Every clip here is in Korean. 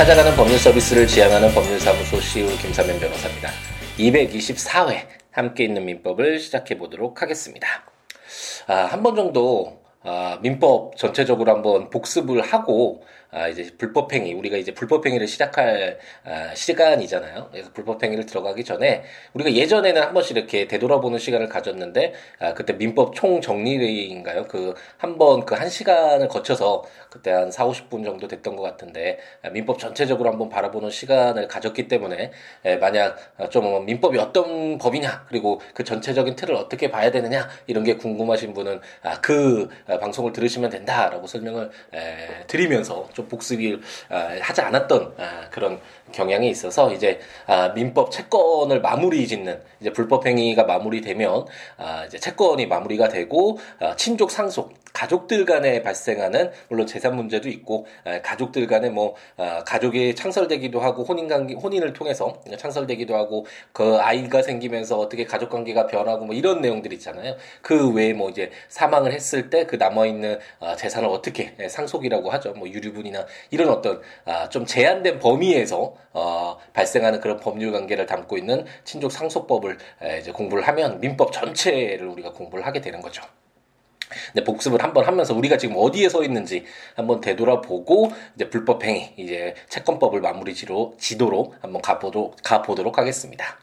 찾아가는 법률 서비스를 지향하는 법률사무소 시우 김사면 변호사입니다. 224회 함께 있는 민법을 시작해 보도록 하겠습니다. 아, 한 번 정도 아, 민법 전체적으로 한번 복습을 하고 아, 이제 불법행위, 우리가 이제 불법행위를 시작할 아, 시간이잖아요. 그래서 불법행위를 들어가기 전에 우리가 예전에는 한 번씩 이렇게 되돌아보는 시간을 가졌는데 아, 그때 민법 총정리회의인가요? 그 한 번 그 한 시간을 거쳐서 그때 한 4, 50분 정도 됐던 것 같은데 아, 민법 전체적으로 한번 바라보는 시간을 가졌기 때문에 에, 만약 좀 민법이 어떤 법이냐 그리고 그 전체적인 틀을 어떻게 봐야 되느냐 이런 게 궁금하신 분은 아, 그 방송을 들으시면 된다라고 설명을 에, 드리면서 좀 복습을 아, 하지 않았던 아, 그런 경향이 있어서 이제 아, 민법 채권을 마무리 짓는 이제 불법 행위가 마무리되면 이제 채권이 마무리가 되고 친족 상속 가족들 간에 발생하는 물론 재산 문제도 있고 가족들 간에 뭐 가족이 창설되기도 하고 혼인 관계 혼인을 통해서 창설되기도 하고 그 아이가 생기면서 어떻게 가족 관계가 변하고 뭐 이런 내용들 있잖아요. 그 외에 뭐 이제 사망을 했을 때 그 남아 있는 재산을 어떻게 상속이라고 하죠. 뭐 유류분이나 이런 어떤 좀 제한된 범위에서 어, 발생하는 그런 법률 관계를 담고 있는 친족 상속법을 이제 공부를 하면 민법 전체를 우리가 공부를 하게 되는 거죠. 네, 복습을 한번 하면서 우리가 지금 어디에 서 있는지 한번 되돌아보고 이제 불법 행위 이제 채권법을 마무리 지로 지도로 한번 가보도록 가보도록 하겠습니다.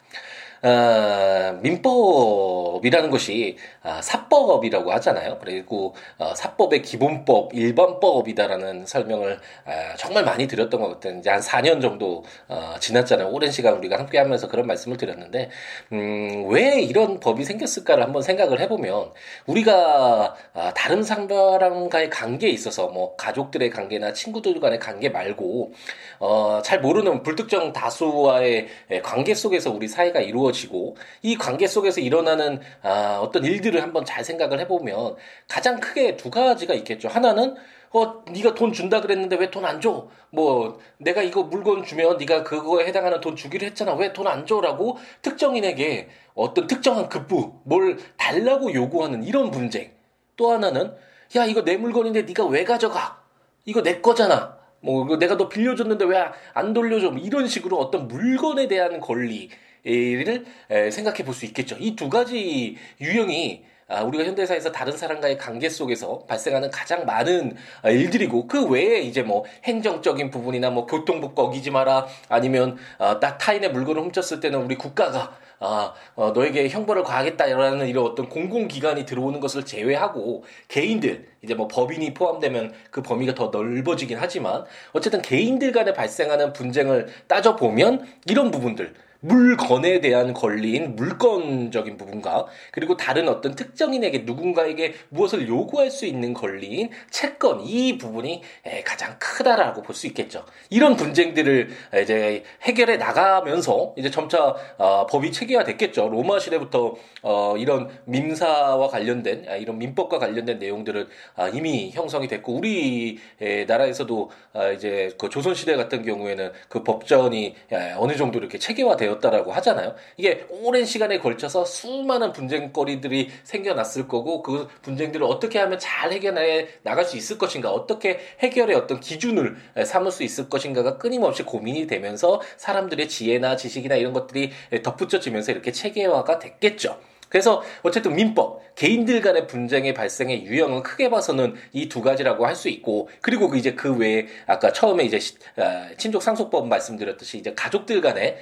어, 민법이라는 것이 어, 사법이라고 하잖아요. 그리고 어, 사법의 기본법, 일반법이다라는 설명을 어, 정말 많이 드렸던 것 같아요. 이제 한 4년 정도 어, 지났잖아요. 오랜 시간 우리가 함께 하면서 그런 말씀을 드렸는데, 음, 왜 이런 법이 생겼을까를 한번 생각을 해보면, 우리가 어, 다른 사람과의 관계에 있어서 뭐 가족들의 관계나 친구들 간의 관계 말고, 어, 잘 모르는 불특정 다수와의 관계 속에서 우리 사이가 이루어 이루어지고 이 관계 속에서 일어나는 아, 어떤 일들을 한번 잘 생각을 해보면 가장 크게 두 가지가 있겠죠. 하나는 어 네가 돈 준다 그랬는데 왜 돈 안 줘? 뭐 내가 이거 물건 주면 네가 그거에 해당하는 돈 주기로 했잖아. 왜 돈 안 줘라고 특정인에게 어떤 특정한 급부 뭘 달라고 요구하는 이런 분쟁. 또 하나는 야 이거 내 물건인데 네가 왜 가져가? 이거 내 거잖아. 뭐 내가 너 빌려줬는데 왜 안 돌려줘? 뭐 이런 식으로 어떤 물건에 대한 권리 를 생각해 볼 수 있겠죠. 이 두 가지 유형이 아, 우리가 현대사에서 다른 사람과의 관계 속에서 발생하는 가장 많은 아, 일들이고 그 외에 이제 뭐 행정적인 부분이나 뭐 교통법 어기지 마라 아니면 어, 딱 타인의 물건을 훔쳤을 때는 우리 국가가 아, 어, 너에게 형벌을 가하겠다라는 이런 어떤 공공기관이 들어오는 것을 제외하고 개인들 이제 뭐 법인이 포함되면 그 범위가 더 넓어지긴 하지만 어쨌든 개인들 간에 발생하는 분쟁을 따져 보면 이런 부분들 물건에 대한 권리인 물건적인 부분과 그리고 다른 어떤 특정인에게 누군가에게 무엇을 요구할 수 있는 권리인 채권 이 부분이 가장 크다라고 볼 수 있겠죠. 이런 분쟁들을 이제 해결해 나가면서 이제 점차 어, 법이 체계화됐겠죠. 로마 시대부터 어, 이런 민사와 관련된 아, 이런 민법과 관련된 내용들은 아, 이미 형성이 됐고 우리 나라에서도 아, 이제 그 조선 시대 같은 경우에는 그 법전이 어느 정도 이렇게 체계화되 되었다라고 하잖아요. 이게 오랜 시간에 걸쳐서 수많은 분쟁거리들이 생겨났을 거고 그 분쟁들을 어떻게 하면 잘 해결해 나갈 수 있을 것인가, 어떻게 해결의 어떤 기준을 삼을 수 있을 것인가가 끊임없이 고민이 되면서 사람들의 지혜나 지식이나 이런 것들이 덧붙여지면서 이렇게 체계화가 됐겠죠. 그래서 어쨌든 민법, 개인들 간의 분쟁의 발생의 유형은 크게 봐서는 이 두 가지라고 할 수 있고, 그리고 그 이제 그 외에 아까 처음에 이제 아, 친족 상속법 말씀드렸듯이 이제 가족들 간에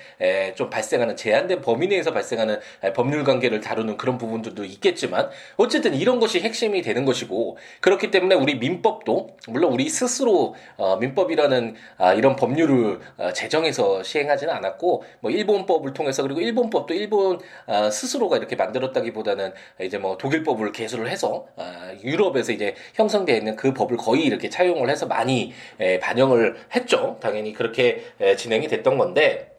좀 발생하는 제한된 범위 내에서 발생하는 법률 관계를 다루는 그런 부분들도 있겠지만, 어쨌든 이런 것이 핵심이 되는 것이고, 그렇기 때문에 우리 민법도 물론 우리 스스로 어, 민법이라는 아, 이런 법률을 어, 제정해서 시행하지는 않았고, 뭐 일본법을 통해서 그리고 일본법도 일본 아, 스스로가 이렇게 만 만들었다기보다는 이제 뭐 독일법을 개수를 해서 아, 유럽에서 이제 형성되어 있는 그 법을 거의 이렇게 차용을 해서 많이 반영을 했죠. 당연히 그렇게 진행이 됐던 건데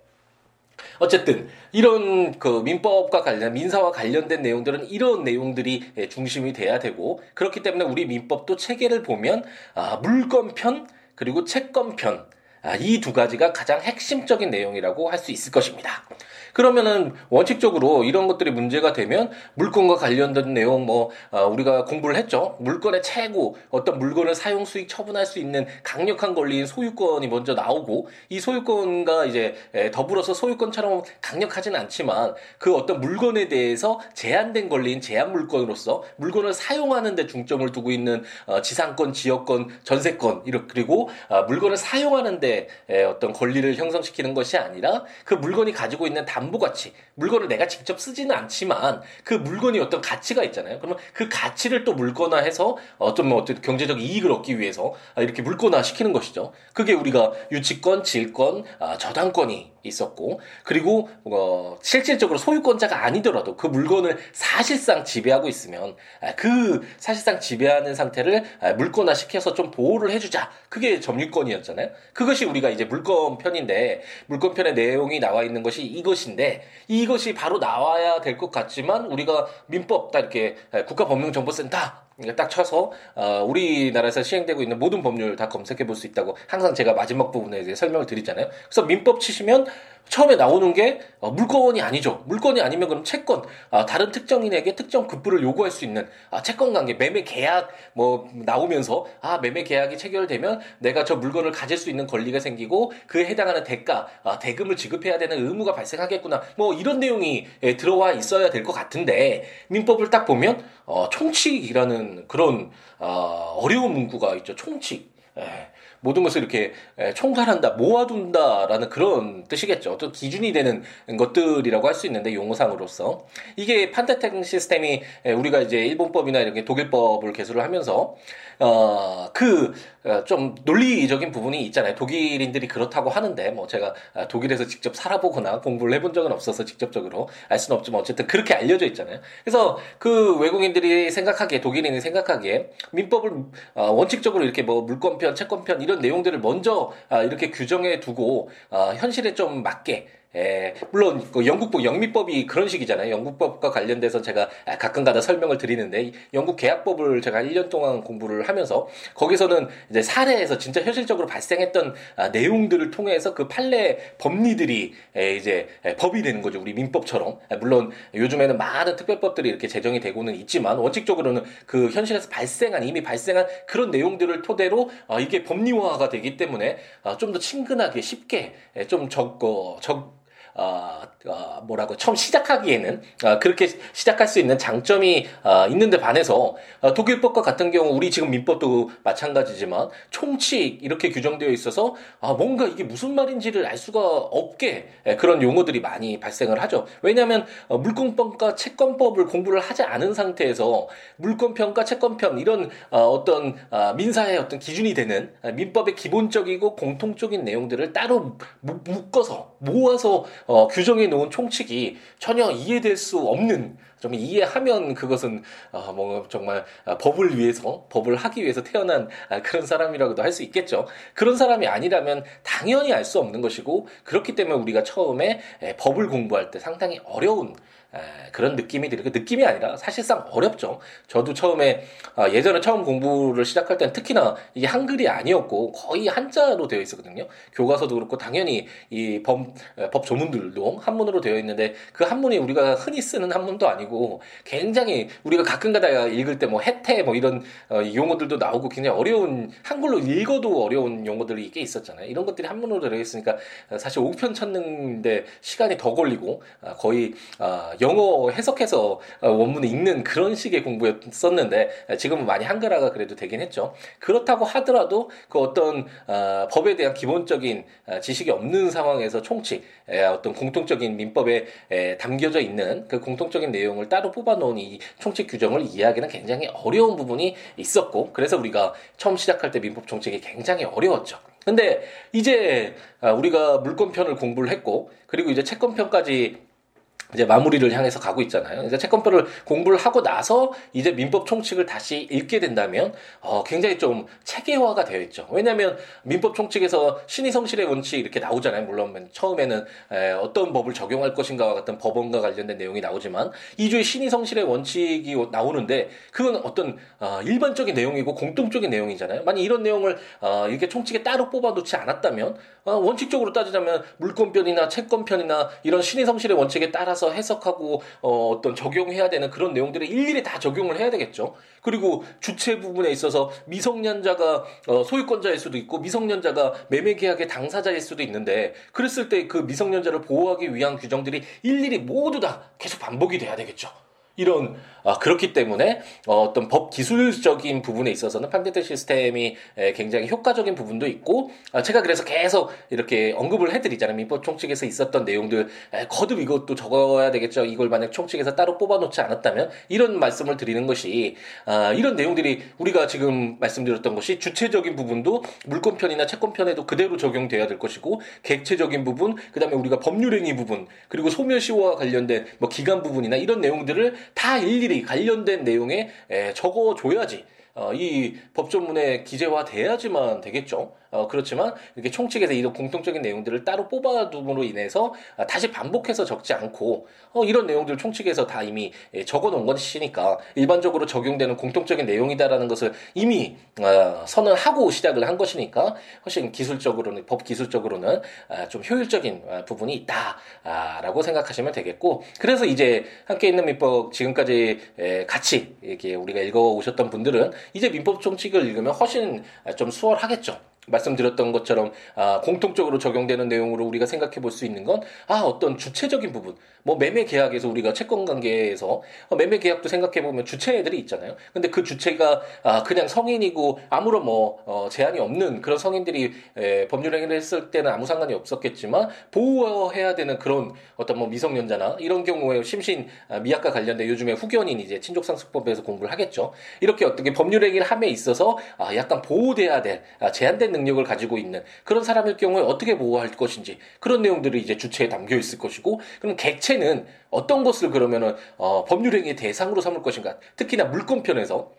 어쨌든 이런 그 민법과 관련 민사와 관련된 내용들은 이런 내용들이 중심이 돼야 되고 그렇기 때문에 우리 민법도 체계를 보면 아, 물건편 그리고 채권편 아, 이 두 가지가 가장 핵심적인 내용이라고 할 수 있을 것입니다. 그러면은 원칙적으로 이런 것들이 문제가 되면 물건과 관련된 내용 뭐 어, 우리가 공부를 했죠. 물건의 최고 어떤 물건을 사용 수익 처분할 수 있는 강력한 권리인 소유권이 먼저 나오고 이 소유권과 이제 더불어서 소유권처럼 강력하지는 않지만 그 어떤 물건에 대해서 제한된 권리인 제한 물건으로서 물건을 사용하는 데 중점을 두고 있는 어, 지상권, 지역권, 전세권 그리고 어, 물건을 사용하는 데 어떤 권리를 형성시키는 것이 아니라 그 물건이 가지고 있는 담 담보 가치 물건을 내가 직접 쓰지는 않지만 그 물건이 어떤 가치가 있잖아요. 그러면 그 가치를 또 물건화해서 어떤 뭐 어떤 경제적 이익을 얻기 위해서 이렇게 물건화 시키는 것이죠. 그게 우리가 유치권, 질권, 아, 저당권이 있었고 그리고 어, 실질적으로 소유권자가 아니더라도 그 물건을 사실상 지배하고 있으면 아, 그 사실상 지배하는 상태를 아, 물건화 시켜서 좀 보호를 해주자. 그게 점유권이었잖아요. 그것이 우리가 이제 물건 편인데 물건 편의 내용이 나와 있는 것이 이것인데 이것이 바로 나와야 될 것 같지만 우리가 민법 딱 이렇게 국가법령정보센터 딱 쳐서 어, 우리나라에서 시행되고 있는 모든 법률 다 검색해 볼 수 있다고 항상 제가 마지막 부분에 이제 설명을 드리잖아요. 그래서 민법 치시면 처음에 나오는 게 어, 물건이 아니죠. 물건이 아니면 그럼 채권, 아, 다른 특정인에게 특정 급부를 요구할 수 있는 아, 채권 관계, 매매 계약 뭐 나오면서 아 매매 계약이 체결되면 내가 저 물건을 가질 수 있는 권리가 생기고 그에 해당하는 대가, 아, 대금을 지급해야 되는 의무가 발생하겠구나. 뭐 이런 내용이 예, 들어와 있어야 될 것 같은데 민법을 딱 보면 어, 총칙이라는 그런 어, 어려운 문구가 있죠. 총칙. 예. 모든 것을 이렇게 총괄한다, 모아둔다라는 그런 뜻이겠죠. 어떤 기준이 되는 것들이라고 할 수 있는데 용어상으로서 이게 판타텍 시스템이 우리가 이제 일본법이나 이렇게 독일법을 개수를 하면서 어그 어, 좀 논리적인 부분이 있잖아요. 독일인들이 그렇다고 하는데 뭐 제가 아, 독일에서 직접 살아보거나 공부를 해본 적은 없어서 직접적으로 알 수는 없지만 어쨌든 그렇게 알려져 있잖아요. 그래서 그 외국인들이 생각하기에 독일인이 생각하기에 민법을 어, 원칙적으로 이렇게 뭐 물권편, 채권편 이런 내용들을 먼저 아, 이렇게 규정해 두고 어, 현실에 좀 맞게 에, 물론 그 영국법 영미법이 그런 식이잖아요. 영국법과 관련돼서 제가 가끔가다 설명을 드리는데 영국 계약법을 제가 1년 동안 공부를 하면서 거기서는 이제 사례에서 진짜 현실적으로 발생했던 아, 내용들을 통해서 그 판례 법리들이 에, 이제 에, 법이 되는 거죠. 우리 민법처럼. 에, 물론 요즘에는 많은 특별법들이 이렇게 제정이 되고는 있지만 원칙적으로는 그 현실에서 발생한 이미 발생한 그런 내용들을 토대로 어, 이게 법리화가 되기 때문에 어, 좀더 친근하게 쉽게 에, 좀 적고 적 어, 어, 뭐라고 처음 시작하기에는 어, 그렇게 시작할 수 있는 장점이 어, 있는데 반해서 어, 독일법과 같은 경우 우리 지금 민법도 마찬가지지만 총칙 이렇게 규정되어 있어서 아, 뭔가 이게 무슨 말인지를 알 수가 없게 예, 그런 용어들이 많이 발생을 하죠. 왜냐하면 어, 물권법과 채권법을 공부를 하지 않은 상태에서 물권편과 채권편 이런 어, 어떤 어, 민사의 어떤 기준이 되는 어, 민법의 기본적이고 공통적인 내용들을 따로 묶어서 모아서 어, 규정해 놓은 총칙이 전혀 이해될 수 없는 좀 이해하면 그것은 어, 뭐 정말 어, 법을 위해서 법을 하기 위해서 태어난 아, 그런 사람이라고도 할 수 있겠죠. 그런 사람이 아니라면 당연히 알 수 없는 것이고 그렇기 때문에 우리가 처음에 법을 공부할 때 상당히 어려운 그런 느낌이 들고 느낌이 아니라 사실상 어렵죠. 저도 처음에 아, 예전에 처음 공부를 시작할 때는 특히나 이게 한글이 아니었고 거의 한자로 되어 있었거든요. 교과서도 그렇고 당연히 이법법 조문들도 한문으로 되어 있는데 그 한문이 우리가 흔히 쓰는 한문도 아니고 굉장히 우리가 가끔가다 읽을 때 뭐 해태 뭐 이런 어, 용어들도 나오고 굉장히 어려운 한글로 읽어도 어려운 용어들이 꽤 있었잖아요. 이런 것들이 한문으로 되어 있으니까 사실 옥편 찾는데 시간이 더 걸리고 아, 거의 아, 영어 해석해서 어, 원문을 읽는 그런 식의 공부였었는데 지금은 많이 한글화가 그래도 되긴 했죠. 그렇다고 하더라도 그 어떤 어, 법에 대한 기본적인 어, 지식이 없는 상황에서 총칙 에, 어떤 공통적인 민법에 에, 담겨져 있는 그 공통적인 내용을 따로 뽑아놓은 이 총칙 규정을 이해하기는 굉장히 어려운 부분이 있었고 그래서 우리가 처음 시작할 때 민법 총칙이 굉장히 어려웠죠. 근데 이제 아, 우리가 물권편을 공부를 했고 그리고 이제 채권편까지 이제 마무리를 향해서 가고 있잖아요. 이제 채권법을 공부를 하고 나서 이제 민법 총칙을 다시 읽게 된다면 어, 굉장히 좀 체계화가 되어 있죠. 왜냐하면 민법 총칙에서 신의성실의 원칙 이렇게 나오잖아요. 물론 처음에는 에, 어떤 법을 적용할 것인가와 같은 법원과 관련된 내용이 나오지만 이주의 신의성실의 원칙이 나오는데 그건 어떤 어, 일반적인 내용이고 공통적인 내용이잖아요. 만약 이런 내용을 어, 이렇게 총칙에 따로 뽑아놓지 않았다면 어, 원칙적으로 따지자면 물권편이나 채권편이나 이런 신의성실의 원칙에 따라서 따라서 해석하고 어, 어떤 적용해야 되는 그런 내용들을 일일이 다 적용을 해야 되겠죠. 그리고 주체 부분에 있어서 미성년자가 어, 소유권자일 수도 있고 미성년자가 매매 계약의 당사자일 수도 있는데 그랬을 때 그 미성년자를 보호하기 위한 규정들이 일일이 모두 다 계속 반복이 돼야 되겠죠. 이런 아, 그렇기 때문에 어, 떤 법 기술적인 부분에 있어서는 팜테트 시스템이 에, 굉장히 효과적인 부분도 있고 아, 제가 그래서 계속 이렇게 언급을 해드리잖아요 민법 총칙에서 있었던 내용들 에, 거듭 이것도 적어야 되겠죠. 이걸 만약 총칙에서 따로 뽑아놓지 않았다면 이런 말씀을 드리는 것이 아, 이런 내용들이 우리가 지금 말씀드렸던 것이 주체적인 부분도 물권편이나 채권편에도 그대로 적용돼야 될 것이고 객체적인 부분 그다음에 우리가 법률행위 부분 그리고 소멸시효와 관련된 뭐 기간 부분이나 이런 내용들을 다 일일이 관련된 내용에 적어줘야지 어, 이 법조문에 기재화 돼야지만 되겠죠. 어, 그렇지만 이렇게 총칙에서 이런 공통적인 내용들을 따로 뽑아둠으로 인해서 아, 다시 반복해서 적지 않고 어, 이런 내용들 총칙에서 다 이미 예, 적어 놓은 것이니까 일반적으로 적용되는 공통적인 내용이다라는 것을 이미 어, 선언하고 시작을 한 것이니까 훨씬 기술적으로는 법 기술적으로는 아, 좀 효율적인 아, 부분이 있다라고 생각하시면 되겠고 그래서 이제 함께 있는 민법 지금까지 같이 이렇게 우리가 읽어 오셨던 분들은 이제 민법 총칙을 읽으면 훨씬 좀 수월하겠죠. 말씀드렸던 것처럼 아, 공통적으로 적용되는 내용으로 우리가 생각해 볼 수 있는 건 아, 어떤 주체적인 부분, 뭐 매매 계약에서 우리가 채권 관계에서 어, 매매 계약도 생각해 보면 주체들이 있잖아요. 근데 그 주체가 아, 그냥 성인이고 아무런 뭐 어, 제한이 없는 그런 성인들이 에, 법률 행위를 했을 때는 아무 상관이 없었겠지만 보호해야 되는 그런 어떤 뭐 미성년자나 이런 경우에 심신 아, 미약과 관련된 요즘에 후견인 이제 친족상속법에서 공부를 하겠죠. 이렇게 어떻게 법률 행위를 함에 있어서 아, 약간 보호돼야 될 아, 제한된 능력을 가지고 있는 그런 사람일 경우에 어떻게 보호할 것인지 그런 내용들이 이제 주체에 담겨 있을 것이고 그럼 객체는 어떤 것을 그러면은 어, 법률행위 대상으로 삼을 것인가 특히나 물건편에서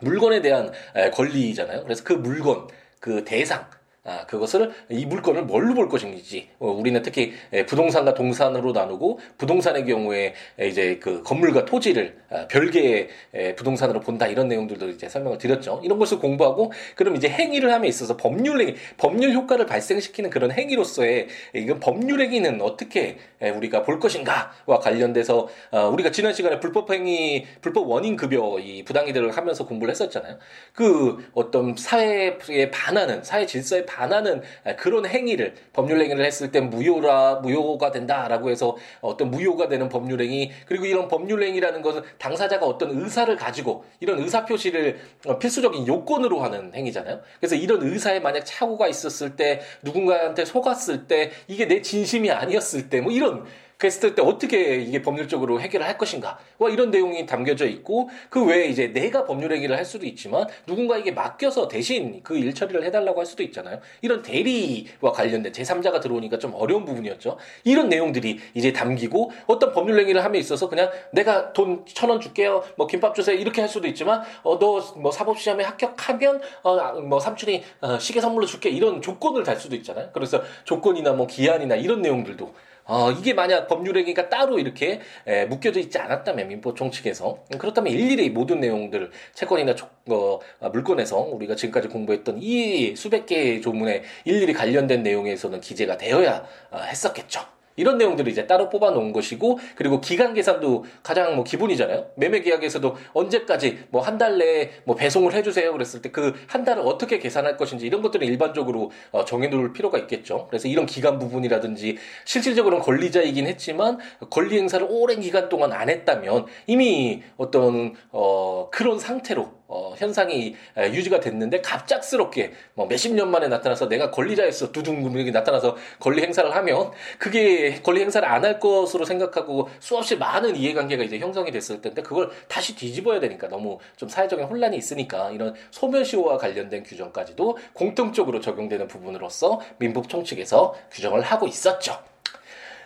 물건에 대한 권리잖아요. 그래서 그 물건 그 대상 아, 그것을 이 물건을 뭘로 볼 것인지 어, 우리는 특히 부동산과 동산으로 나누고 부동산의 경우에 이제 그 건물과 토지를 아, 별개의 부동산으로 본다 이런 내용들도 이제 설명을 드렸죠. 이런 것을 공부하고 그럼 이제 행위를 함에 있어서 법률 행위, 법률 효과를 발생시키는 그런 행위로서의 이건 법률 행위는 어떻게 우리가 볼 것인가와 관련돼서 어, 우리가 지난 시간에 불법 행위, 불법 원인 급여 이 부당이들을 하면서 공부를 했었잖아요. 그 어떤 사회에 반하는 사회 질서에 반하는 그런 행위를 법률 행위를 했을 때 무효라 무효가 된다라고 해서 어떤 무효가 되는 법률 행위 그리고 이런 법률 행위라는 것은 당사자가 어떤 의사를 가지고 이런 의사 표시를 어, 필수적인 요건으로 하는 행위잖아요. 그래서 이런 의사에 만약 착오가 있었을 때 누군가한테 속았을 때 이게 내 진심이 아니었을 때 뭐 이런 그랬을 때 어떻게 이게 법률적으로 해결을 할 것인가? 와 이런 내용이 담겨져 있고 그 외에 이제 내가 법률 행위를 할 수도 있지만 누군가에게 맡겨서 대신 그 일 처리를 해달라고 할 수도 있잖아요. 이런 대리와 관련된 제3자가 들어오니까 좀 어려운 부분이었죠. 이런 내용들이 이제 담기고 어떤 법률 행위를 함에 있어서 그냥 내가 돈 천 원 줄게요. 뭐 김밥 주세요. 이렇게 할 수도 있지만 어 너 뭐 사법 시험에 합격하면 어 뭐 삼촌이 어, 시계 선물로 줄게. 이런 조건을 달 수도 있잖아요. 그래서 조건이나 뭐 기한이나 이런 내용들도 어, 이게 만약 법률행위가 따로 이렇게 에, 묶여져 있지 않았다면 민법총 측에서 그렇다면 일일이 모든 내용들 채권이나 조, 어, 물건에서 우리가 지금까지 공부했던 이 수백 개의 조문에 일일이 관련된 내용에서는 기재가 되어야 어, 했었겠죠. 이런 내용들을 이제 따로 뽑아 놓은 것이고 그리고 기간 계산도 가장 뭐 기본이잖아요. 매매 계약에서도 언제까지 뭐 한 달 내에 뭐 배송을 해 주세요. 그랬을 때 그 한 달을 어떻게 계산할 것인지 이런 것들은 일반적으로 어, 정해 놓을 필요가 있겠죠. 그래서 이런 기간 부분이라든지 실질적으로는 권리자이긴 했지만 권리 행사를 오랜 기간 동안 안 했다면 이미 어떤 어 그런 상태로 어, 현상이 유지가 됐는데 갑작스럽게 뭐 몇십 년 만에 나타나서 내가 권리자였어 두둥근육이 나타나서 권리 행사를 하면 그게 권리 행사를 안 할 것으로 생각하고 수없이 많은 이해관계가 이제 형성이 됐을 텐데 그걸 다시 뒤집어야 되니까 너무 좀 사회적인 혼란이 있으니까 이런 소멸시효와 관련된 규정까지도 공통적으로 적용되는 부분으로서 민법 총칙에서 규정을 하고 있었죠.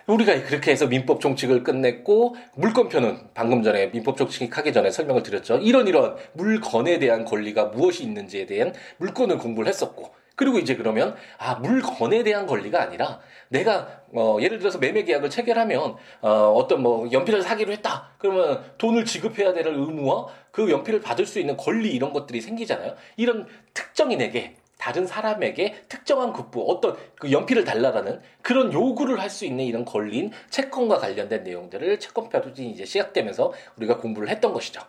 우리가 그렇게 해서 민법 총칙을 끝냈고 물권편은 방금 전에 민법 총칙하기 전에 설명을 드렸죠. 이런 이런 물건에 대한 권리가 무엇이 있는지에 대한 물권을 공부를 했었고 그리고 이제 그러면 아 물건에 대한 권리가 아니라 내가 어 예를 들어서 매매 계약을 체결하면 어 어떤 뭐 연필을 사기로 했다 그러면 돈을 지급해야 될 의무와 그 연필을 받을 수 있는 권리 이런 것들이 생기잖아요 이런 특정인에게 다른 사람에게 특정한 급부 어떤 그 연필을 달라라는 그런 요구를 할 수 있는 이런 권리인 채권과 관련된 내용들을 채권 표준이 이제 시작되면서 우리가 공부를 했던 것이죠.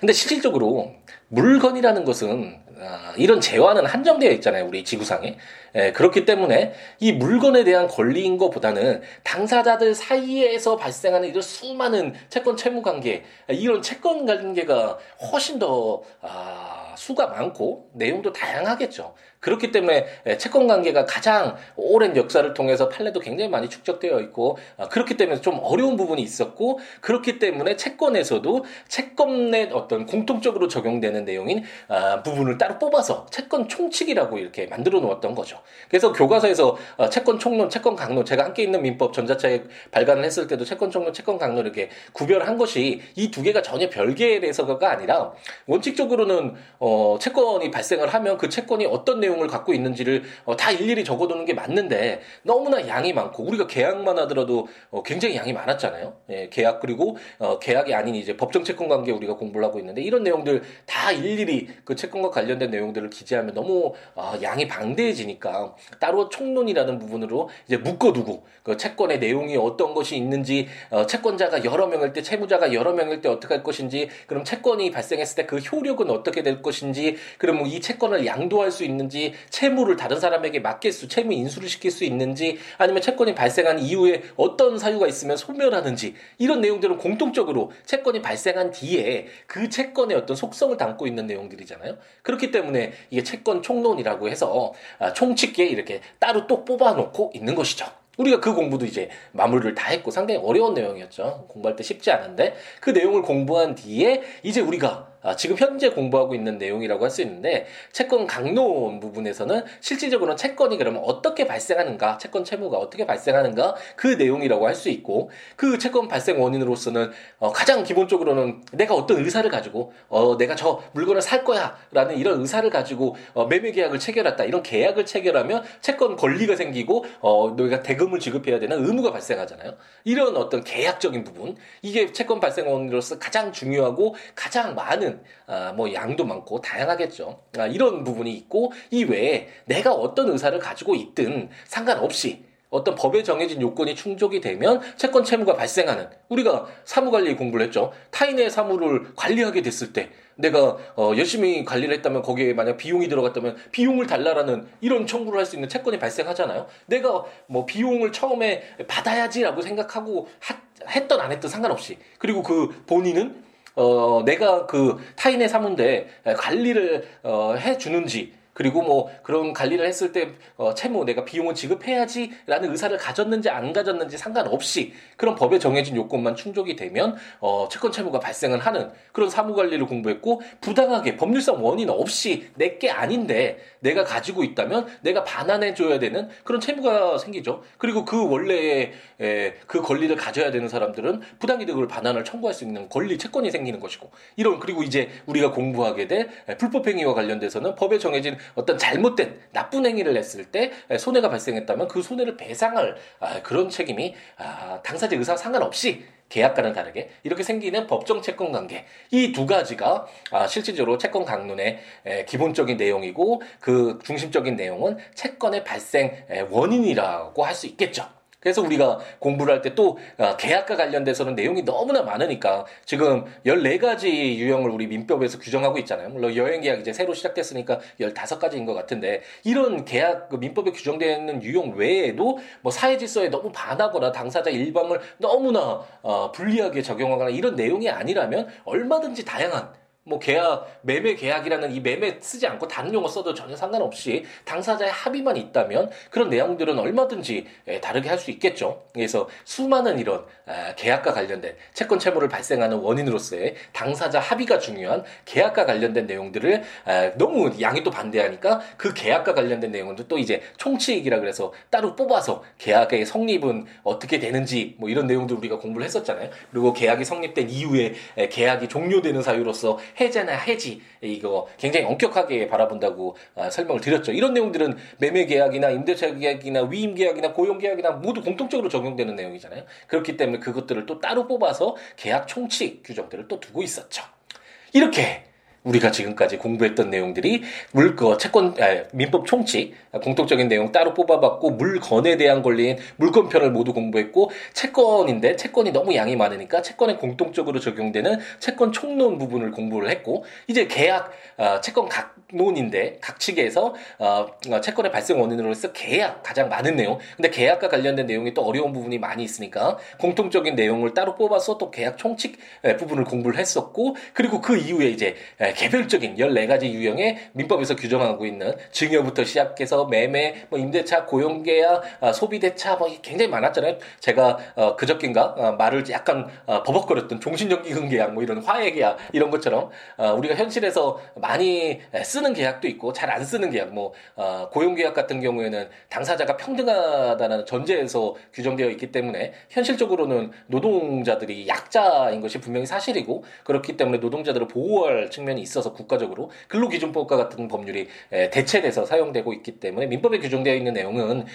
근데 실질적으로 물건이라는 것은 아, 이런 재화는 한정되어 있잖아요. 우리 지구상에. 예, 그렇기 때문에 이 물건에 대한 권리인 것보다는 당사자들 사이에서 발생하는 이런 수많은 채권 채무 관계, 이런 채권 관계가 훨씬 더, 아, 수가 많고 내용도 다양하겠죠. 그렇기 때문에 예, 채권 관계가 가장 오랜 역사를 통해서 판례도 굉장히 많이 축적되어 있고 아, 그렇기 때문에 좀 어려운 부분이 있었고 그렇기 때문에 채권에서도 채권의 어떤 공통적으로 적용되는 내용인 아, 부분을 따로 뽑아서 채권 총칙이라고 이렇게 만들어 놓았던 거죠. 그래서 교과서에서 어, 채권 총론, 채권 강론 제가 함께 있는 민법 전자책 발간을 했을 때도 채권 총론, 채권 강론 이렇게 구별한 것이 이 두 개가 전혀 별개에서가 아니라 원칙적으로는 어, 채권이 발생을 하면 그 채권이 어떤 내용 내용을 갖고 있는지를 어, 다 일일이 적어두는 게 맞는데 너무나 양이 많고 우리가 계약만 하더라도 어, 굉장히 양이 많았잖아요. 예, 계약 그리고 어, 계약이 아닌 이제 법정 채권 관계 우리가 공부를 하고 있는데 이런 내용들 다 일일이 그 채권과 관련된 내용들을 기재하면 너무 어, 양이 방대해지니까 따로 총론이라는 부분으로 이제 묶어두고 그 채권의 내용이 어떤 것이 있는지 어, 채권자가 여러 명일 때 채무자가 여러 명일 때 어떻게 할 것인지 그럼 채권이 발생했을 때 그 효력은 어떻게 될 것인지 그럼 뭐 이 채권을 양도할 수 채무를 다른 사람에게 맡길 수, 채무 인수를 시킬 수 있는지, 아니면 채권이 발생한 이후에 어떤 사유가 있으면 소멸하는지, 이런 내용들은 공통적으로 채권이 발생한 뒤에 그 채권의 어떤 속성을 담고 있는 내용들이잖아요. 그렇기 때문에 이게 채권 총론이라고 해서 아, 총칙계 이렇게 따로 또 뽑아놓고 있는 것이죠. 우리가 그 공부도 이제 마무리를 다 했고 상당히 어려운 내용이었죠. 공부할 때 쉽지 않은데 그 내용을 공부한 뒤에 이제 우리가 아, 지금 현재 공부하고 있는 내용이라고 할 수 있는데 채권 강론 부분에서는 실질적으로 채권이 그러면 어떻게 발생하는가, 채권 채무가 어떻게 발생하는가 그 내용이라고 할 수 있고 그 채권 발생 원인으로서는 어, 가장 기본적으로는 내가 어떤 의사를 가지고 어, 내가 저 물건을 살 거야라는 이런 의사를 가지고 어, 매매 계약을 체결했다 이런 계약을 체결하면 채권 권리가 생기고 어, 너희가 대금을 지급해야 되는 의무가 발생하잖아요. 이런 어떤 계약적인 부분 이게 채권 발생 원인으로서 가장 중요하고 가장 많은 아, 뭐 양도 많고 다양하겠죠. 아, 이런 부분이 있고 이 외에 내가 어떤 의사를 가지고 있든 상관없이 어떤 법에 정해진 요건이 충족이 되면 채권 채무가 발생하는 우리가 사무 관리 공부를 했죠. 타인의 사무를 관리하게 됐을 때 내가 어, 열심히 관리를 했다면 거기에 만약 비용이 들어갔다면 비용을 달라라는 이런 청구를 할 수 있는 채권이 발생하잖아요. 내가 뭐 비용을 처음에 받아야지라고 생각하고 하, 했던 안 했던 상관없이 그리고 그 본인은 어, 내가 그 타인의 사무인데 관리를 어, 해주는지 그리고 뭐 그런 관리를 했을 때 어, 채무 내가 비용을 지급해야지라는 의사를 가졌는지 안 가졌는지 상관없이 그런 법에 정해진 요건만 충족이 되면 어, 채권 채무가 발생을 하는 그런 사무 관리를 공부했고 부당하게 법률상 원인 없이 내 게 아닌데 내가 가지고 있다면 내가 반환해 줘야 되는 그런 채무가 생기죠. 그리고 그 원래의 에, 그 권리를 가져야 되는 사람들은 부당이득을 반환을 청구할 수 있는 권리 채권이 생기는 것이고 이런 그리고 이제 우리가 공부하게 될 불법행위와 관련돼서는 법에 정해진 어떤 잘못된 나쁜 행위를 했을 때 손해가 발생했다면 그 손해를 배상할 아, 그런 책임이 아, 당사자 의사 상관없이 계약과는 다르게 이렇게 생기는 법정 채권 관계 이 두 가지가 아, 실질적으로 채권 강론의 기본적인 내용이고 그 중심적인 내용은 채권의 발생 원인이라고 할 수 있겠죠. 그래서 우리가 공부를 할 때또 아, 계약과 관련돼서는 내용이 너무나 많으니까 지금 14가지 유형을 우리 민법에서 규정하고 있잖아요. 물론 여행 계약 이제 새로 시작됐으니까 15가지인 것 같은데 이런 계약 그 민법에 규정되어 있는 유형 외에도 뭐 사회 질서에 너무 반하거나 당사자 일방을 너무나 어, 불리하게 적용하거나 이런 내용이 아니라면 얼마든지 다양한 뭐 계약 매매 계약이라는 이 매매 쓰지 않고 다른 용어 써도 전혀 상관없이 당사자의 합의만 있다면 그런 내용들은 얼마든지 예, 다르게 할 수 있겠죠. 그래서 수많은 이런 아, 계약과 관련된 채권 채무를 발생하는 원인으로서의 당사자 합의가 중요한 계약과 관련된 내용들을 아, 너무 양이 또 반대하니까 그 계약과 관련된 내용은 또 이제 총칙이라 그래서 따로 뽑아서 계약의 성립은 어떻게 되는지 뭐 이런 내용들 우리가 공부를 했었잖아요. 그리고 계약이 성립된 이후에 계약이 종료되는 사유로서 해제나 해지 이거 굉장히 엄격하게 바라본다고 아, 설명을 드렸죠. 이런 내용들은 매매 계약이나 임대차 계약이나 위임 계약이나 고용 계약이나 모두 공통적으로 적용되는 내용이잖아요. 그렇기 때문에 그것들을 또 따로 뽑아서 계약 총칙 규정들을 또 두고 있었죠. 이렇게 우리가 지금까지 공부했던 내용들이 물거 채권 아, 민법 총칙 공통적인 내용 따로 뽑아봤고 물건에 대한 권리인 물건편을 모두 공부했고 채권인데 채권이 너무 양이 많으니까 채권에 공통적으로 적용되는 채권 총론 부분을 공부를 했고 이제 계약 어, 채권 각 론인데 각 측에서 어, 채권의 발생 원인으로서 계약 가장 많은 내용 근데 계약과 관련된 내용이 또 어려운 부분이 많이 있으니까 공통적인 내용을 따로 뽑아서 또 계약 총칙 부분을 공부를 했었고 그리고 그 이후에 이제 개별적인 14가지 유형의 민법에서 규정하고 있는 증여부터 시작해서 매매, 뭐 임대차, 고용계약, 아, 소비대차 뭐 굉장히 많았잖아요. 제가 어, 그저께인가 어, 말을 약간 어, 버벅거렸던 종신정기금 계약 뭐 이런 화해 계약 이런 것처럼 어, 우리가 현실에서 많이 쓰는 계약도 있고 잘 안 쓰는 계약 뭐 어, 고용 계약 같은 경우에는 당사자가 평등하다는 전제에서 규정되어 있기 때문에 현실적으로는 노동자들이 약자인 것이 분명히 사실이고 그렇기 때문에 노동자들을 보호할 측면이 있어서 국가적으로 근로기준법과 같은 법률이 대체돼서 사용되고 있기 때문에 민법에 규정되어 있는 내용은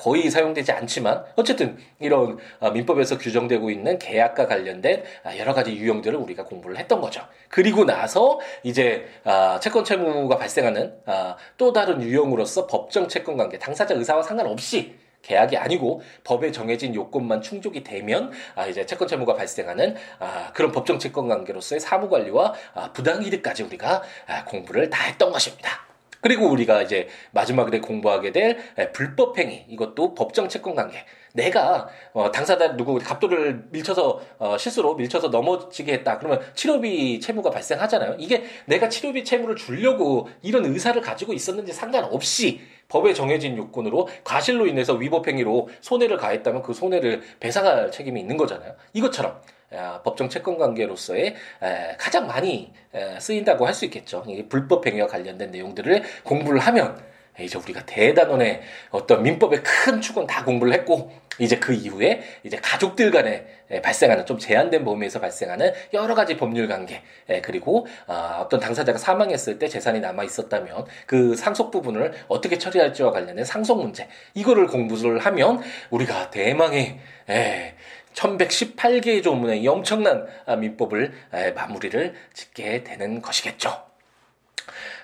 거의 사용되지 않지만 어쨌든 이런 어, 민법에서 규정되고 있는 계약과 관련된 아, 여러 가지 유형들을 우리가 공부를 했던 거죠. 그리고 나서 이제 아, 채권 채무가 발생하는 아, 또 다른 유형으로서 법정 채권 관계 당사자 의사와 상관없이 계약이 아니고 법에 정해진 요건만 충족이 되면 아 이제 채권 채무가 발생하는 아 그런 법정 채권 관계로서의 사무 관리와 아 부당 이득까지 우리가 아 공부를 다 했던 것입니다. 그리고 우리가 이제 마지막에 공부하게 될 불법 행위 이것도 법정 채권 관계 내가 어, 당사자 누구 갑도를 밀쳐서 어, 실수로 밀쳐서 넘어지게 했다. 그러면 치료비 채무가 발생하잖아요. 이게 내가 치료비 채무를 주려고 이런 의사를 가지고 있었는지 상관없이 법에 정해진 요건으로 과실로 인해서 위법 행위로 손해를 가했다면 그 손해를 배상할 책임이 있는 거잖아요. 이것처럼 아, 법정 채권 관계로서의 가장 많이 쓰인다고 할 수 있겠죠. 불법 행위와 관련된 내용들을 공부를 하면 이제 우리가 대단원의 어떤 민법의 큰 축은 다 공부를 했고 이제 그 이후에 이제 가족들 간에 발생하는 좀 제한된 범위에서 발생하는 여러 가지 법률 관계 그리고 아, 어떤 당사자가 사망했을 때 재산이 남아 있었다면 그 상속 부분을 어떻게 처리할지와 관련된 상속 문제 이거를 공부를 하면 우리가 대망의 1118개의 조문의 엄청난 아, 민법을 마무리를 짓게 되는 것이겠죠.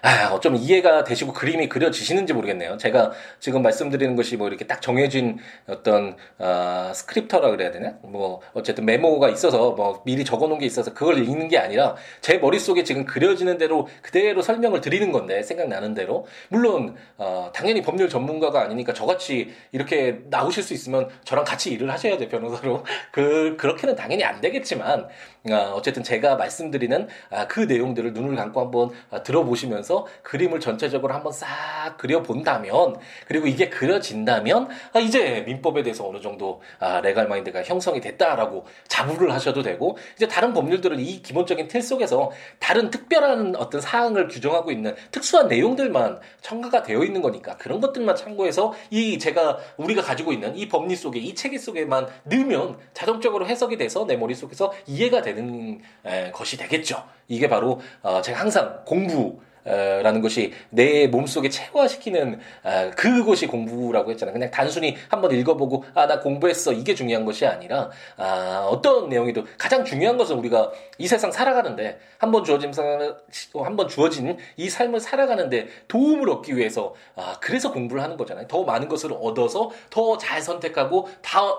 아, 어쩜 이해가 되시고 그림이 그려지시는지 모르겠네요. 제가 지금 말씀드리는 것이 뭐 이렇게 딱 정해진 어떤 어, 스크립터라 그래야 되나? 뭐 어쨌든 메모가 있어서 뭐 미리 적어놓은 게 있어서 그걸 읽는 게 아니라 제 머릿속에 지금 그려지는 대로 그대로 설명을 드리는 건데 생각나는 대로 물론 어, 당연히 법률 전문가가 아니니까 저같이 이렇게 나오실 수 있으면 저랑 같이 일을 하셔야 돼 변호사로 그 그렇게는 당연히 안 되겠지만 어, 어쨌든 제가 말씀드리는 아, 그 내용들을 눈을 감고 한번 아, 들어보시면서 그래서 그림을 전체적으로 한번 싹 그려본다면 그리고 이게 그려진다면 아, 이제 민법에 대해서 어느 정도 아, 레갈 마인드가 형성이 됐다라고 자부를 하셔도 되고 이제 다른 법률들은 이 기본적인 틀 속에서 다른 특별한 어떤 사항을 규정하고 있는 특수한 내용들만 첨가가 되어 있는 거니까 그런 것들만 참고해서 이 제가 우리가 가지고 있는 이 법리 속에 이 체계 속에만 넣으면 자동적으로 해석이 돼서 내 머릿속에서 이해가 되는 에, 것이 되겠죠. 이게 바로 어, 제가 항상 공부 라는 것이 내 몸속에 체화시키는 그것이 공부라고 했잖아요. 그냥 단순히 한번 읽어보고 아 나 공부했어 이게 중요한 것이 아니라 아, 어떤 내용이도 가장 중요한 것은 우리가 이 세상 살아가는데 한번 주어진 한번 주어진 이 삶을 살아가는데 도움을 얻기 위해서 아, 그래서 공부를 하는 거잖아요. 더 많은 것을 얻어서 더 잘 선택하고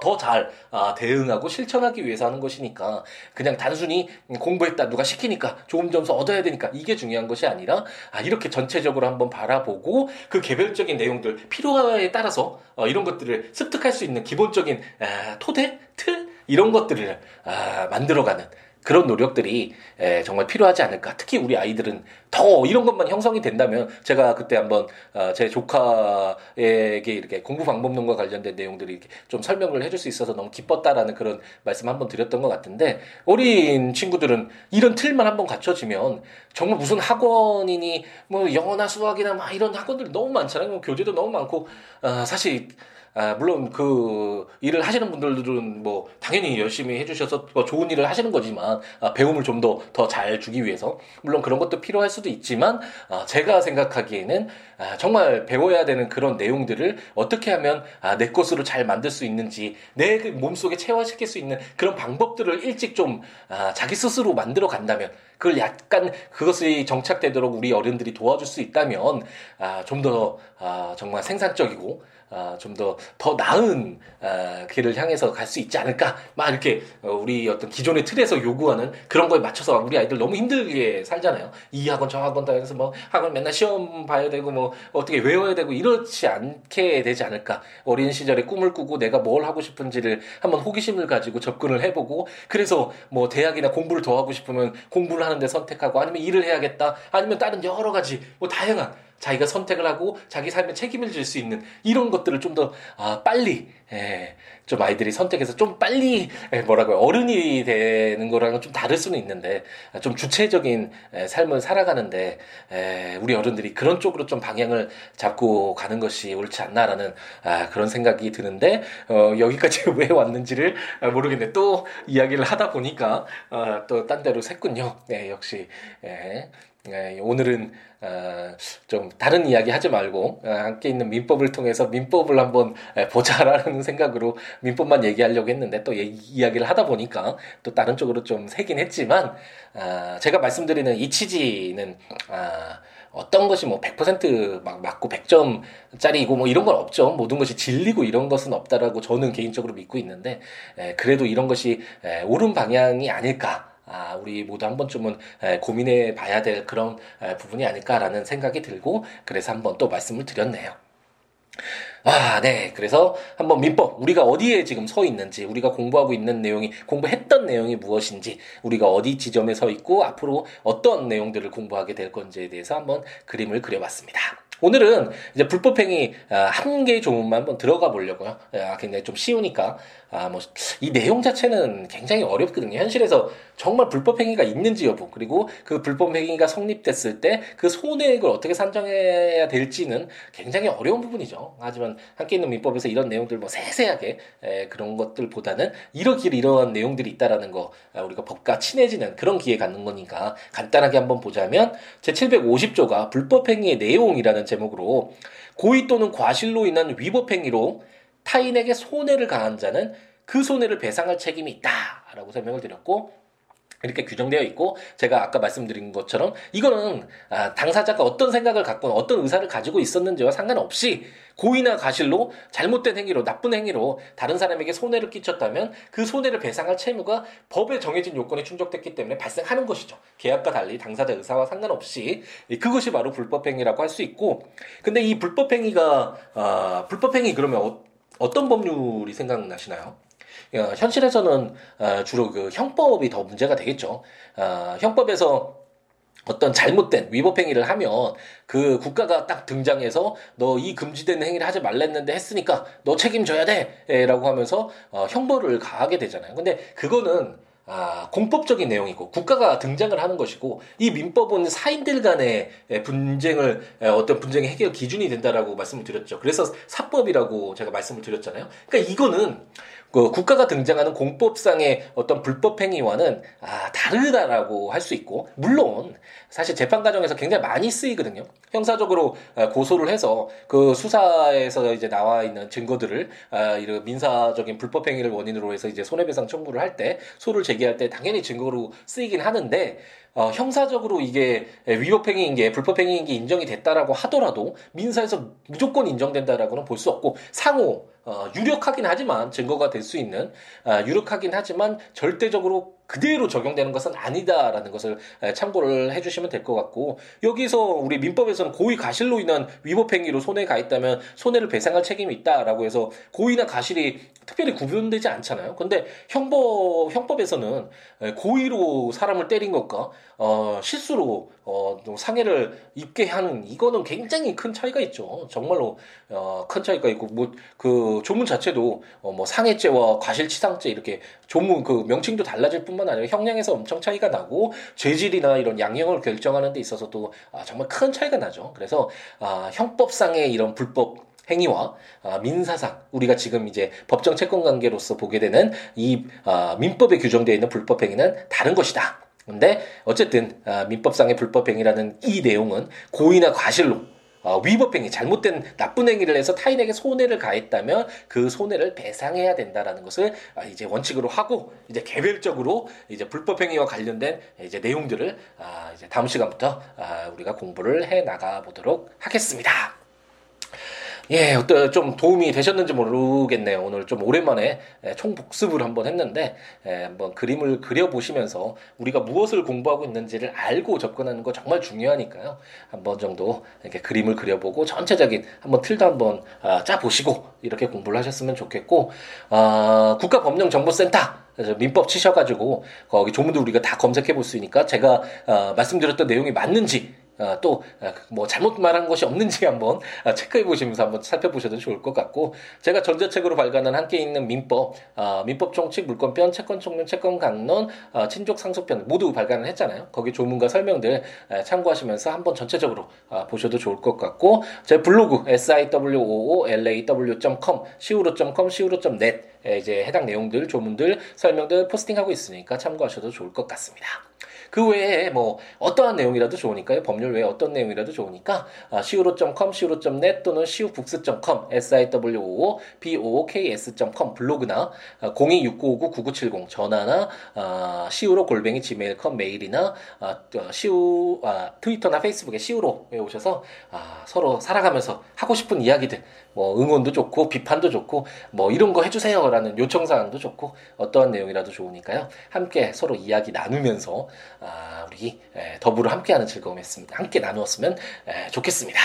더잘 아, 대응하고 실천하기 위해서 하는 것이니까 그냥 단순히 공부했다 누가 시키니까 좋은 점수 얻어야 되니까 이게 중요한 것이 아니라 아, 이렇게 전체적으로 한번 바라보고 그 개별적인 내용들 필요에 따라서 어, 이런 것들을 습득할 수 있는 기본적인 아, 토대 틀 이런 것들을 아, 만들어가는 그런 노력들이 에, 정말 필요하지 않을까. 특히 우리 아이들은 더 이런 것만 형성이 된다면 제가 그때 한번 어, 제 조카에게 이렇게 공부 방법론과 관련된 내용들이 이렇게 좀 설명을 해줄 수 있어서 너무 기뻤다라는 그런 말씀 한번 드렸던 것 같은데 어린 친구들은 이런 틀만 한번 갖춰지면 정말 무슨 학원이니 뭐 영어나 수학이나 막 이런 학원들 너무 많잖아요. 뭐 교재도 너무 많고 어, 사실 아, 물론 그 일을 하시는 분들은 뭐 당연히 열심히 해주셔서 뭐 좋은 일을 하시는 거지만 아, 배움을 좀 더 더 잘 주기 위해서. 물론 그런 것도 필요할 수도 있지만 아, 제가 생각하기에는 아, 정말 배워야 되는 그런 내용들을 어떻게 하면 아, 내 것으로 잘 만들 수 있는지 내 그 몸속에 체화시킬 수 있는 그런 방법들을 일찍 좀 아, 자기 스스로 만들어 간다면 그걸 약간 그것이 정착되도록 우리 어른들이 도와줄 수 있다면 아, 좀더 아, 정말 생산적이고 아, 좀 더 더 나은 아, 길을 향해서 갈 수 있지 않을까? 막 이렇게 어, 우리 어떤 기존의 틀에서 요구하는 그런 거에 맞춰서 우리 아이들 너무 힘들게 살잖아요. 이 학원 저 학원 다 해서 뭐 학원 맨날 시험 봐야 되고 뭐 어떻게 외워야 되고 이렇지 않게 되지 않을까? 어린 시절에 꿈을 꾸고 내가 뭘 하고 싶은지를 한번 호기심을 가지고 접근을 해보고 그래서 뭐 대학이나 공부를 더 하고 싶으면 공부를 하는데 선택하고 아니면 일을 해야겠다. 아니면 다른 여러 가지 뭐 다양한 자기가 선택을 하고 자기 삶에 책임을 질 수 있는 이런 것들을 좀 더 아, 빨리 예, 좀 아이들이 선택해서 좀 빨리 예, 뭐라고요 어른이 되는 거랑은 좀 다를 수는 있는데 좀 주체적인 예, 삶을 살아가는데 예, 우리 어른들이 그런 쪽으로 좀 방향을 잡고 가는 것이 옳지 않나라는 아, 그런 생각이 드는데 어, 여기까지 왜 왔는지를 모르겠네 또 이야기를 하다 보니까 어, 또딴 데로 샜군요. 네, 역시 예. 네, 오늘은 어, 좀 다른 이야기 하지 말고 어, 함께 있는 민법을 통해서 민법을 한번 보자라는 생각으로 민법만 얘기하려고 했는데 또 이야기를 하다 보니까 또 다른 쪽으로 좀 새긴 했지만 어, 제가 말씀드리는 이 취지는 아, 어떤 것이 뭐 100%막 맞고 100점짜리고 뭐 이런 건 없죠. 모든 것이 진리고 이런 것은 없다라고 저는 개인적으로 믿고 있는데 에, 그래도 이런 것이 에, 옳은 방향이 아닐까. 아, 우리 모두 한 번쯤은 고민해 봐야 될 그런 부분이 아닐까라는 생각이 들고 그래서 한번 또 말씀을 드렸네요. 아, 네. 그래서 한번 민법, 우리가 어디에 지금 서 있는지, 우리가 공부하고 있는 내용이, 공부했던 내용이 무엇인지, 우리가 어디 지점에 서 있고, 앞으로 어떤 내용들을 공부하게 될 건지에 대해서 한번 그림을 그려봤습니다. 오늘은 이제 불법행위 아, 한 개의 조문만 한번 들어가 보려고요. 아, 굉장히 좀 쉬우니까 아, 뭐, 이 내용 자체는 굉장히 어렵거든요. 현실에서 정말 불법행위가 있는지 여부, 그리고 그 불법행위가 성립됐을 때 그 손해액을 어떻게 산정해야 될지는 굉장히 어려운 부분이죠. 하지만 함께 있는 민법에서 이런 내용들 뭐 세세하게 에, 그런 것들보다는 이러기를 이러한 내용들이 있다라는 거, 아, 우리가 법과 친해지는 그런 기회 갖는 거니까 간단하게 한번 보자면 제750조가 불법행위의 내용이라는 제목으로 고의 또는 과실로 인한 위법행위로 타인에게 손해를 가한 자는 그 손해를 배상할 책임이 있다라고 설명을 드렸고 이렇게 규정되어 있고 제가 아까 말씀드린 것처럼 이거는 아, 당사자가 어떤 생각을 갖고 어떤 의사를 가지고 있었는지와 상관없이 고의나 가실로 잘못된 행위로 나쁜 행위로 다른 사람에게 손해를 끼쳤다면 그 손해를 배상할 채무가 법에 정해진 요건이 충족됐기 때문에 발생하는 것이죠. 계약과 달리 당사자 의사와 상관없이 그것이 바로 불법 행위라고 할 수 있고 근데 이 불법 행위가 아, 불법 행위 그러면 어, 어떤 법률이 생각나시나요? 어, 현실에서는 어, 주로 그 형법이 더 문제가 되겠죠. 어, 형법에서 어떤 잘못된 위법 행위를 하면 그 국가가 딱 등장해서 너 이 금지된 행위를 하지 말랬는데 했으니까 너 책임져야 돼라고 하면서 어, 형벌을 가하게 되잖아요. 근데 그거는 아, 공법적인 내용이고 국가가 등장을 하는 것이고 이 민법은 사인들 간의 분쟁을 어떤 분쟁의 해결 기준이 된다라고 말씀을 드렸죠. 그래서 사법이라고 제가 말씀을 드렸잖아요. 그러니까 이거는 그 국가가 등장하는 공법상의 어떤 불법 행위와는 아, 다르다라고 할 수 있고 물론 사실 재판 과정에서 굉장히 많이 쓰이거든요. 형사적으로 아, 고소를 해서 그 수사에서 이제 나와 있는 증거들을 아, 이런 민사적인 불법 행위를 원인으로 해서 이제 손해배상 청구를 할 때 소를 제기할 때 당연히 증거로 쓰이긴 하는데 어, 형사적으로 이게 위법행위인 게 불법행위인 게 인정이 됐다라고 하더라도 민사에서 무조건 인정된다라고는 볼 수 없고 상호 어, 유력하긴 하지만 증거가 될 수 있는 어, 유력하긴 하지만 절대적으로 그대로 적용되는 것은 아니다라는 것을 참고를 해주시면 될 것 같고 여기서 우리 민법에서는 고의 가실로 인한 위법행위로 손해가 있다면 손해를 배상할 책임이 있다라고 해서 고의나 가실이 특별히 구분되지 않잖아요. 근데 형법 형법에서는 고의로 사람을 때린 것과 어, 실수로 어, 상해를 입게 하는 이거는 굉장히 큰 차이가 있죠. 정말로 어, 큰 차이가 있고 뭐 그 조문 자체도 어, 뭐 상해죄와 과실치상죄 이렇게 조문 그 명칭도 달라질 뿐만 아니라 형량에서 엄청 차이가 나고 죄질이나 이런 양형을 결정하는 데 있어서도 아, 정말 큰 차이가 나죠. 그래서 아, 형법상의 이런 불법 행위와 아, 민사상 우리가 지금 이제 법정 채권 관계로서 보게 되는 이 아, 민법에 규정되어 있는 불법 행위는 다른 것이다. 근데 어쨌든 아, 민법상의 불법 행위라는 이 내용은 고의나 과실로 어, 위법행위, 잘못된 나쁜 행위를 해서 타인에게 손해를 가했다면 그 손해를 배상해야 된다라는 것을 아, 이제 원칙으로 하고 이제 개별적으로 이제 불법행위와 관련된 이제 내용들을 아, 이제 다음 시간부터 아, 우리가 공부를 해 나가 보도록 하겠습니다. 예, 어떤 좀 도움이 되셨는지 모르겠네요. 오늘 좀 오랜만에 예, 총복습을 한번 했는데 예, 한번 그림을 그려 보시면서 우리가 무엇을 공부하고 있는지를 알고 접근하는 거 정말 중요하니까요. 한번 정도 이렇게 그림을 그려 보고 전체적인 한번 틀도 한번 아, 짜 보시고 이렇게 공부를 하셨으면 좋겠고 아, 국가법령정보센터 민법 치셔가지고 거기 조문도 우리가 다 검색해 볼 수 있으니까 제가 어, 말씀드렸던 내용이 맞는지 어, 또뭐 어, 잘못 말한 것이 없는지 한번 어, 체크해 보시면서 한번 살펴보셔도 좋을 것 같고 제가 전자책으로 발간한 함께 있는 민법 어, 민법 총칙 물권편 채권 총론 채권 강론 어, 친족 상속편 모두 발간을 했잖아요 거기 조문과 설명들 에, 참고하시면서 한번 전체적으로 어, 보셔도 좋을 것 같고 제 블로그 siwoolaw.com siwo.com siwo.net 이제 해당 내용들 조문들 설명들 포스팅하고 있으니까 참고하셔도 좋을 것 같습니다. 그 외에 뭐 어떠한 내용이라도 좋으니까요. 법률 외에 어떤 내용이라도 좋으니까 아, siwo.com, siwo.net 또는 siwobooks.com, siwo books.com 블로그나 아, 026959-9970 전화나 아, siwo 골뱅이 gmail.com 메일이나 아, siwo 아, 트위터나 페이스북에 siwo에 오셔서 아, 서로 살아가면서 하고 싶은 이야기들 뭐 응원도 좋고 비판도 좋고 뭐 이런 거 해주세요라는 요청 사항도 좋고 어떠한 내용이라도 좋으니까요 함께 서로 이야기 나누면서 아, 우리 더불어 함께하는 즐거움이었습니다. 함께 나누었으면 좋겠습니다.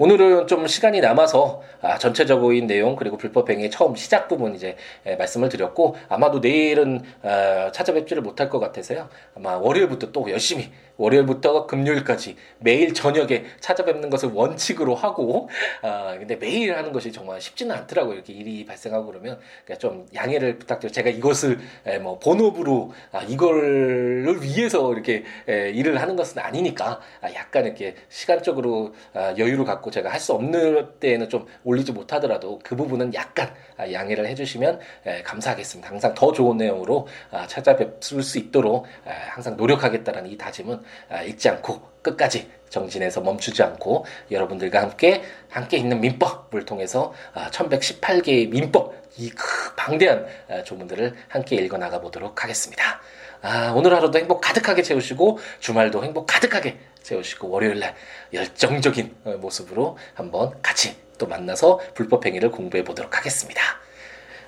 오늘은 좀 시간이 남아서 아, 전체적인 내용 그리고 불법행위 처음 시작 부분 이제 에, 말씀을 드렸고 아마도 내일은 어, 찾아뵙지를 못할 것 같아서요 아마 월요일부터 또 열심히 월요일부터 금요일까지 매일 저녁에 찾아뵙는 것을 원칙으로 하고 아 근데 매일 하는 것이 정말 쉽지는 않더라고요. 이렇게 일이 발생하고 그러면 그러니까 좀 양해를 부탁드려 제가 이것을 에, 뭐 본업으로 아, 이걸를 위해서 이렇게 에, 일을 하는 것은 아니니까 아, 약간 이렇게 시간적으로 아, 여유를 갖고 제가 할 수 없는 때에는 좀 올리지 못하더라도 그 부분은 약간 아, 양해를 해주시면 에, 감사하겠습니다. 항상 더 좋은 내용으로 아, 찾아뵙을 수 있도록 아, 항상 노력하겠다는 이 다짐은 아, 잊지 않고 끝까지 정진해서 멈추지 않고 여러분들과 함께 함께 있는 민법을 통해서 1118개의 아, 민법 이 방대한 아, 조문들을 함께 읽어 나가 보도록 하겠습니다. 아, 오늘 하루도 행복 가득하게 채우시고 주말도 행복 가득하게 채우시고 월요일 날 열정적인 어, 모습으로 한번 같이 또 만나서 불법 행위를 공부해 보도록 하겠습니다.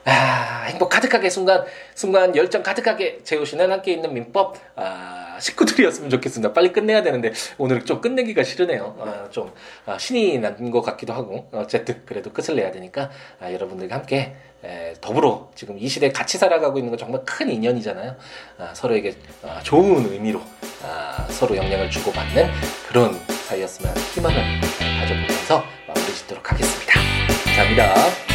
아, 행복 가득하게 순간, 순간 열정 가득하게 재우시는 함께 있는 민법, 아, 식구들이었으면 좋겠습니다. 빨리 끝내야 되는데, 오늘 좀 끝내기가 싫으네요. 아, 좀, 아, 신이 난 것 같기도 하고, 어쨌든, 그래도 끝을 내야 되니까, 아, 여러분들과 함께, 에, 더불어 지금 이 시대에 같이 살아가고 있는 건 정말 큰 인연이잖아요. 아, 서로에게 아, 좋은 의미로 아, 서로 영향을 주고받는 그런 사이였으면 희망을 가져보면서 마무리 짓도록 하겠습니다. 감사합니다.